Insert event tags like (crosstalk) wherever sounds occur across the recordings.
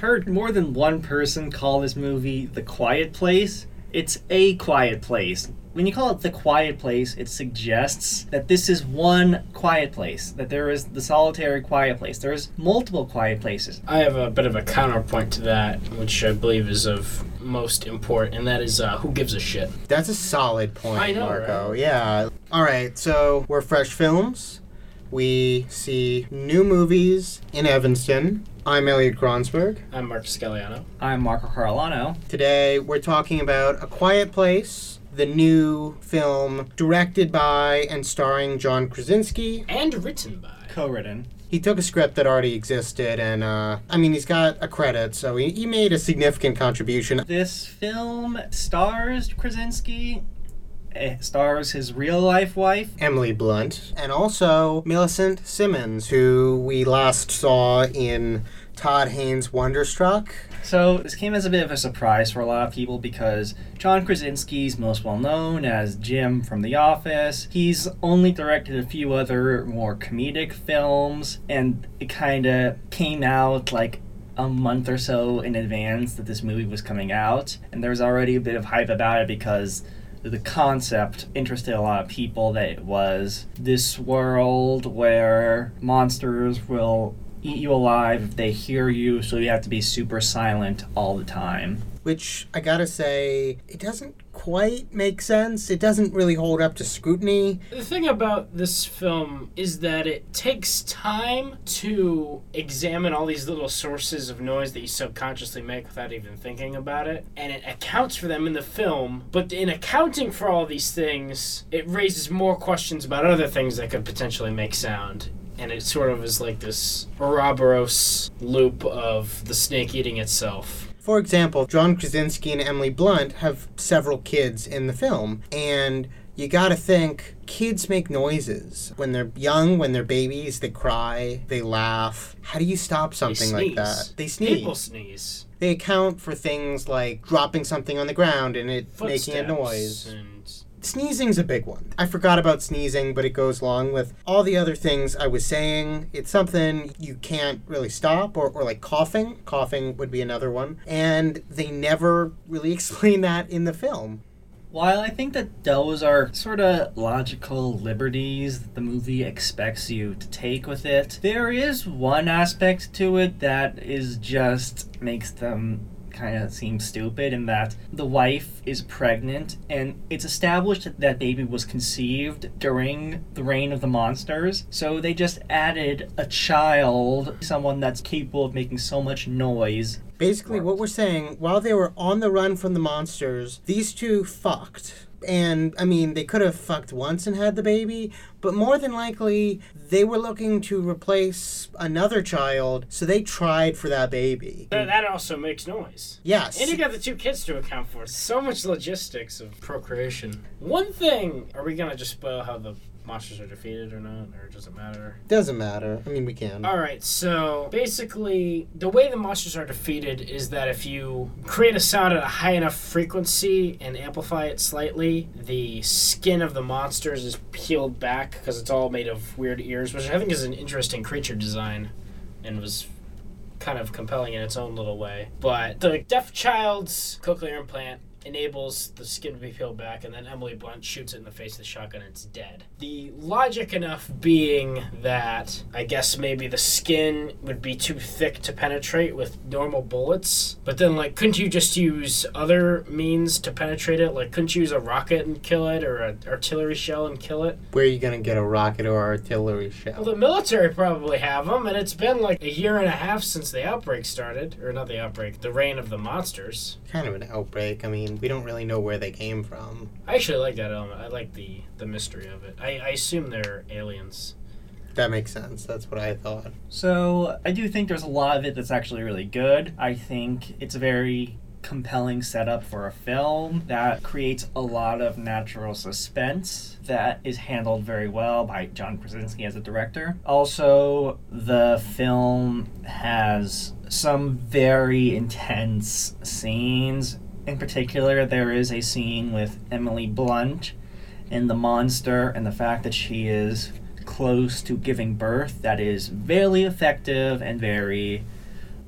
You know, I've heard more than one person call this movie The Quiet Place. It's a quiet place. When you call it The Quiet Place, it suggests that this is one quiet place, that there is the solitary quiet place. There's multiple quiet places. I have a bit of a counterpoint to that, which I believe is of most import, and that is uh, who gives a shit. That's a solid point, I know, Marco. right? Yeah. All right, so we're Fresh Films. We see new movies in Evanston. I'm Elliot Kronsberg. I'm Mark Scaliano. I'm Marco Carolano. Today we're talking about A Quiet Place, the new film directed by and starring John Krasinski. And written by. Co-written. He took a script that already existed, and uh, I mean, he's got a credit, so he, he made a significant contribution. This film stars Krasinski, it stars his real life wife, Emily Blunt, and also Millicent Simmonds, who we last saw in Todd Haynes' Wonderstruck. So this came as a bit of a surprise for a lot of people because John Krasinski's most well known as Jim from The Office. He's only directed a few other more comedic films, and it kind of came out like a month or so in advance that this movie was coming out, and there was already a bit of hype about it because the concept interested a lot of people that it was this world where monsters will eat you alive if they hear you, so you have to be super silent all the time. Which I gotta say, it doesn't quite make sense. It doesn't really hold up to scrutiny. The thing about this film is that it takes time to examine all these little sources of noise that you subconsciously make without even thinking about it, and it accounts for them in the film. But in accounting for all these things, it raises more questions about other things that could potentially make sound. And it sort of is like this Ouroboros loop of the snake eating itself. For example, John Krasinski and Emily Blunt have several kids in the film, and you gotta think kids make noises. When they're young, when they're babies, they cry, they laugh. How do you stop something like that? They sneeze. People sneeze. They account for things like dropping something on the ground and it Footsteps making a noise. And Sneezing's a big one. I forgot about sneezing, but it goes along with all the other things I was saying. It's something you can't really stop, or, or like coughing. Coughing would be another one. And they never really (laughs) explain that in the film. While I think that those are sort of logical liberties that the movie expects you to take with it, there is one aspect to it that is just makes them kind of seems stupid in that the wife is pregnant and it's established that that baby was conceived during the reign of the monsters so they just added a child someone that's capable of making so much noise Basically, what we're saying, while they were on the run from the monsters, these two fucked. And, I mean, they could have fucked once and had the baby, but more than likely, they were looking to replace another child, so they tried for that baby. That, that also makes noise. Yes. And you got the two kids to account for. So much logistics of procreation. One thing, are we gonna just spoil how the monsters are defeated or not, or does it matter? Doesn't matter. I mean, we can. All right, so basically, the way the monsters are defeated is that if you create a sound at a high enough frequency and amplify it slightly, the skin of the monsters is peeled back because it's all made of weird ears, which I think is an interesting creature design and was kind of compelling in its own little way. But the deaf child's cochlear implant enables the skin to be peeled back, and then Emily Blunt shoots it in the face with a shotgun and it's dead. The logic enough being that I guess maybe the skin would be too thick to penetrate with normal bullets, but then, like, couldn't you just use other means to penetrate it? Like, couldn't you use a rocket and kill it, or an artillery shell and kill it? Where are you going to get a rocket or artillery shell? Well, the military probably have them, and it's been like a year and a half since the outbreak started, or not the outbreak, the reign of the monsters. Kind of an outbreak. I mean, we don't really know where they came from. I actually like that element. I like the the mystery of it. I, I assume they're aliens. That makes sense. That's what I thought. So I do think there's a lot of it that's actually really good. I think it's a very compelling setup for a film that creates a lot of natural suspense that is handled very well by John Krasinski as a director. Also, the film has some very intense scenes. In particular, there is a scene with Emily Blunt and the monster and the fact that she is close to giving birth that is very effective and very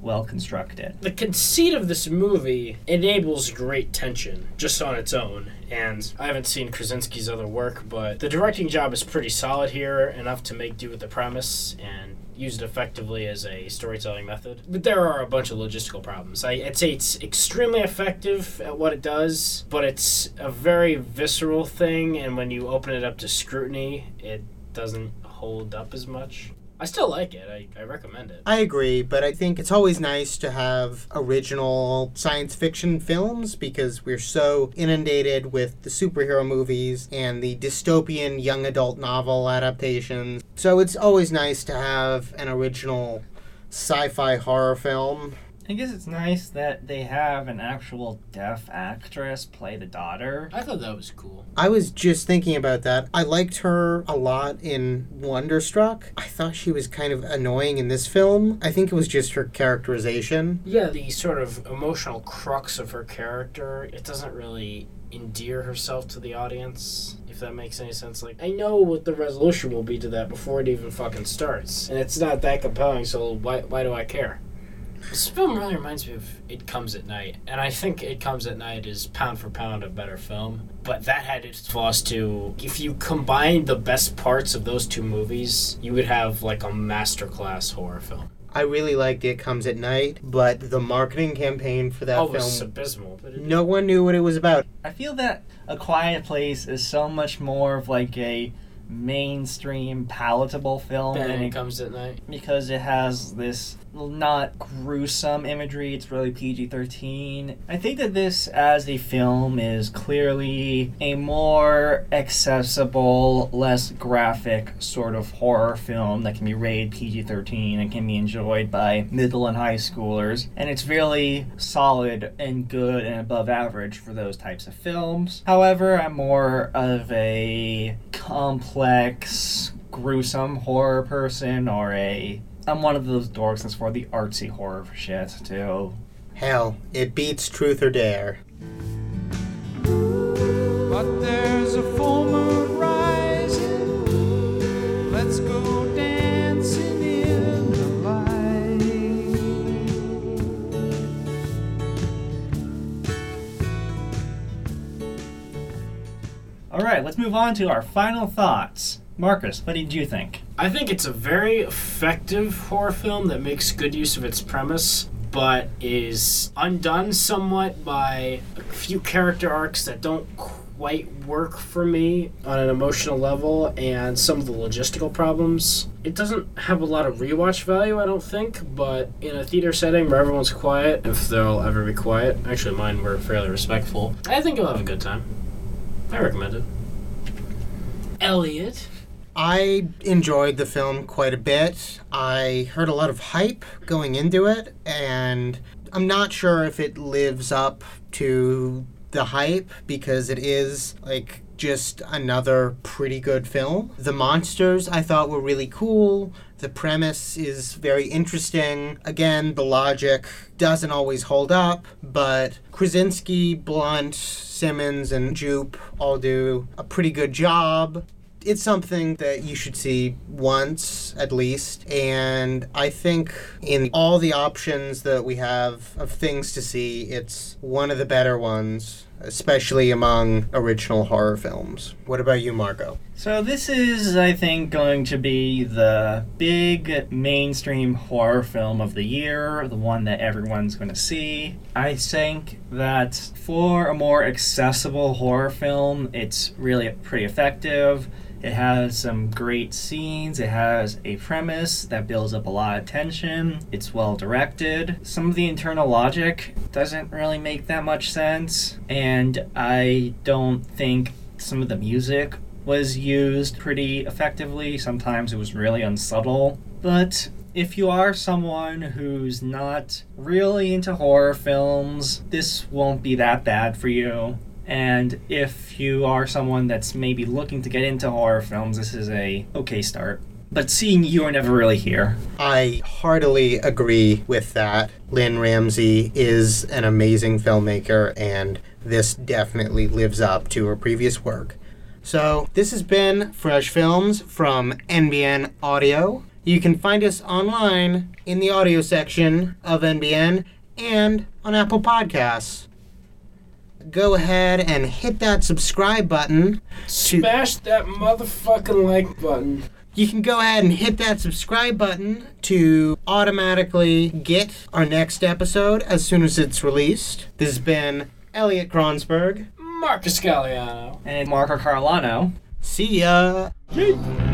well constructed. The conceit of this movie enables great tension just on its own. And I haven't seen Krasinski's other work, but the directing job is pretty solid here, enough to make do with the premise and use it effectively as a storytelling method. But there are a bunch of logistical problems. I, would say it's extremely effective at what it does, but it's a very visceral thing, and when you open it up to scrutiny, it doesn't hold up as much. I still like it. I, I recommend it. I agree, but I think it's always nice to have original science fiction films because we're so inundated with the superhero movies and the dystopian young adult novel adaptations. So it's always nice to have an original sci fi horror film I guess it's nice that they have an actual deaf actress play the daughter. I thought that was cool. I was just thinking about that. I liked her a lot in Wonderstruck. I thought she was kind of annoying in this film. I think it was just her characterization. Yeah, the sort of emotional crux of her character, it doesn't really endear herself to the audience, if that makes any sense. Like, I know what the resolution will be to that before it even fucking starts. And it's not that compelling, so why, why do I care? This film really reminds me of It Comes at Night, and I think It Comes at Night is pound for pound a better film. But that had its flaws too. If you combine the best parts of those two movies, you would have like a masterclass horror film. I really liked It Comes at Night, but the marketing campaign for that oh, film was abysmal. But it, no one knew what it was about. I feel that A Quiet Place is so much more of like a mainstream palatable film then than It Comes at Night. because it has this not gruesome imagery. It's really PG 13. I think that this, as a film, is clearly a more accessible, less graphic sort of horror film that can be rated PG 13 and can be enjoyed by middle and high schoolers. And it's really solid and good and above average for those types of films. However, I'm more of a complex, gruesome horror person or a I'm one of those dorks that's for the artsy horror shit too. Hell, it beats Truth or Dare. But there's a full moon rising. Let's go dancing in the light. All right, let's move on to our final thoughts. Marcus, what did you think? I think it's a very effective horror film that makes good use of its premise, but is undone somewhat by a few character arcs that don't quite work for me on an emotional level and some of the logistical problems. It doesn't have a lot of rewatch value, I don't think, but in a theater setting where everyone's quiet, if they'll ever be quiet, actually mine were fairly respectful, I think you'll have a good time. I recommend it. Elliot. I enjoyed the film quite a bit. I heard a lot of hype going into it, and I'm not sure if it lives up to the hype because it is like just another pretty good film. The monsters I thought were really cool. The premise is very interesting. Again, the logic doesn't always hold up, but Krasinski, Blunt, Simmonds, and Jupe all do a pretty good job it's something that you should see once at least. And I think in all the options that we have of things to see, it's one of the better ones, especially among original horror films. What about you, Marco? So, this is, I think, going to be the big mainstream horror film of the year, the one that everyone's going to see. I think that for a more accessible horror film, it's really pretty effective. It has some great scenes. It has a premise that builds up a lot of tension. It's well directed. Some of the internal logic doesn't really make that much sense. And I don't think some of the music was used pretty effectively. Sometimes it was really unsubtle. But if you are someone who's not really into horror films, this won't be that bad for you. And if you are someone that's maybe looking to get into horror films, this is a okay start. But seeing you are never really here. I heartily agree with that. Lynn Ramsay is an amazing filmmaker, and this definitely lives up to her previous work. So, this has been Fresh Films from NBN Audio. You can find us online in the audio section of NBN and on Apple Podcasts. Go ahead and hit that subscribe button. Smash that motherfucking like button. You can go ahead and hit that subscribe button to automatically get our next episode as soon as it's released. This has been Elliot Kronsberg. Marcus Galliano. And Marco Carolano. See ya. Don't